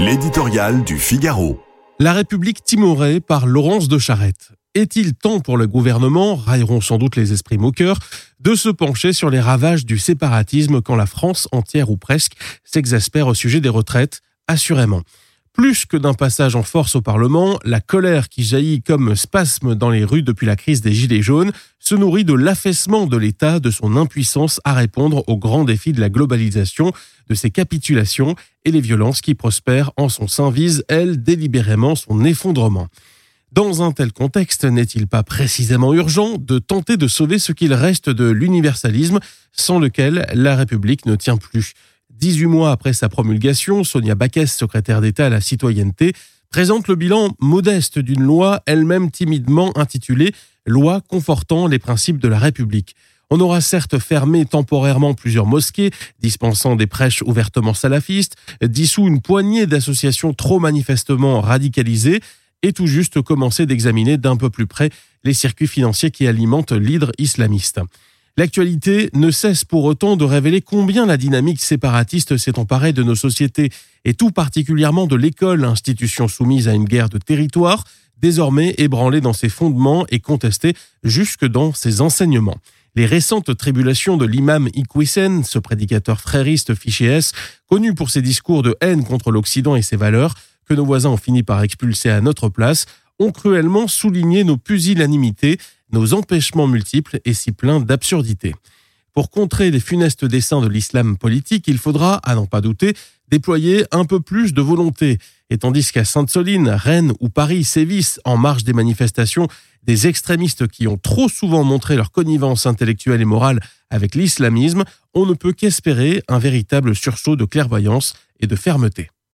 L'éditorial du Figaro. La République timorée par Laurence de Charette. Est-il temps pour le gouvernement, railleront sans doute les esprits moqueurs, de se pencher sur les ravages du séparatisme quand la France entière ou presque s'exaspère au sujet des retraites Assurément? Plus que d'un passage en force au Parlement, la colère qui jaillit comme spasme dans les rues depuis la crise des Gilets jaunes se nourrit de l'affaissement de l'État, de son impuissance à répondre aux grands défis de la globalisation, de ses capitulations et les violences qui prospèrent en son sein visent, elles, délibérément son effondrement. Dans un tel contexte, n'est-il pas précisément urgent de tenter de sauver ce qu'il reste de l'universalisme sans lequel la République ne tient plus? 18 mois après sa promulgation, Sonia Baquès, secrétaire d'État à la citoyenneté, présente le bilan modeste d'une loi elle-même timidement intitulée Loi confortant les principes de la République. On aura certes fermé temporairement plusieurs mosquées, dispensant des prêches ouvertement salafistes, dissous une poignée d'associations trop manifestement radicalisées, et tout juste commencé d'examiner d'un peu plus près les circuits financiers qui alimentent l'hydre islamiste. L'actualité ne cesse pour autant de révéler combien la dynamique séparatiste s'est emparée de nos sociétés, et tout particulièrement de l'école, institution soumise à une guerre de territoire, désormais ébranlée dans ses fondements et contestée jusque dans ses enseignements. Les récentes tribulations de l'imam Iqwisen, ce prédicateur frériste fiché S, connu pour ses discours de haine contre l'Occident et ses valeurs, que nos voisins ont fini par expulser à notre place, ont cruellement souligné nos pusillanimités nos empêchements multiples et si pleins d'absurdités. Pour contrer les funestes dessins de l'islam politique, il faudra, à n'en pas douter, déployer un peu plus de volonté. Et tandis qu'à Sainte-Soline, Rennes ou Paris sévissent en marge des manifestations des extrémistes qui ont trop souvent montré leur connivence intellectuelle et morale avec l'islamisme, on ne peut qu'espérer un véritable sursaut de clairvoyance et de fermeté.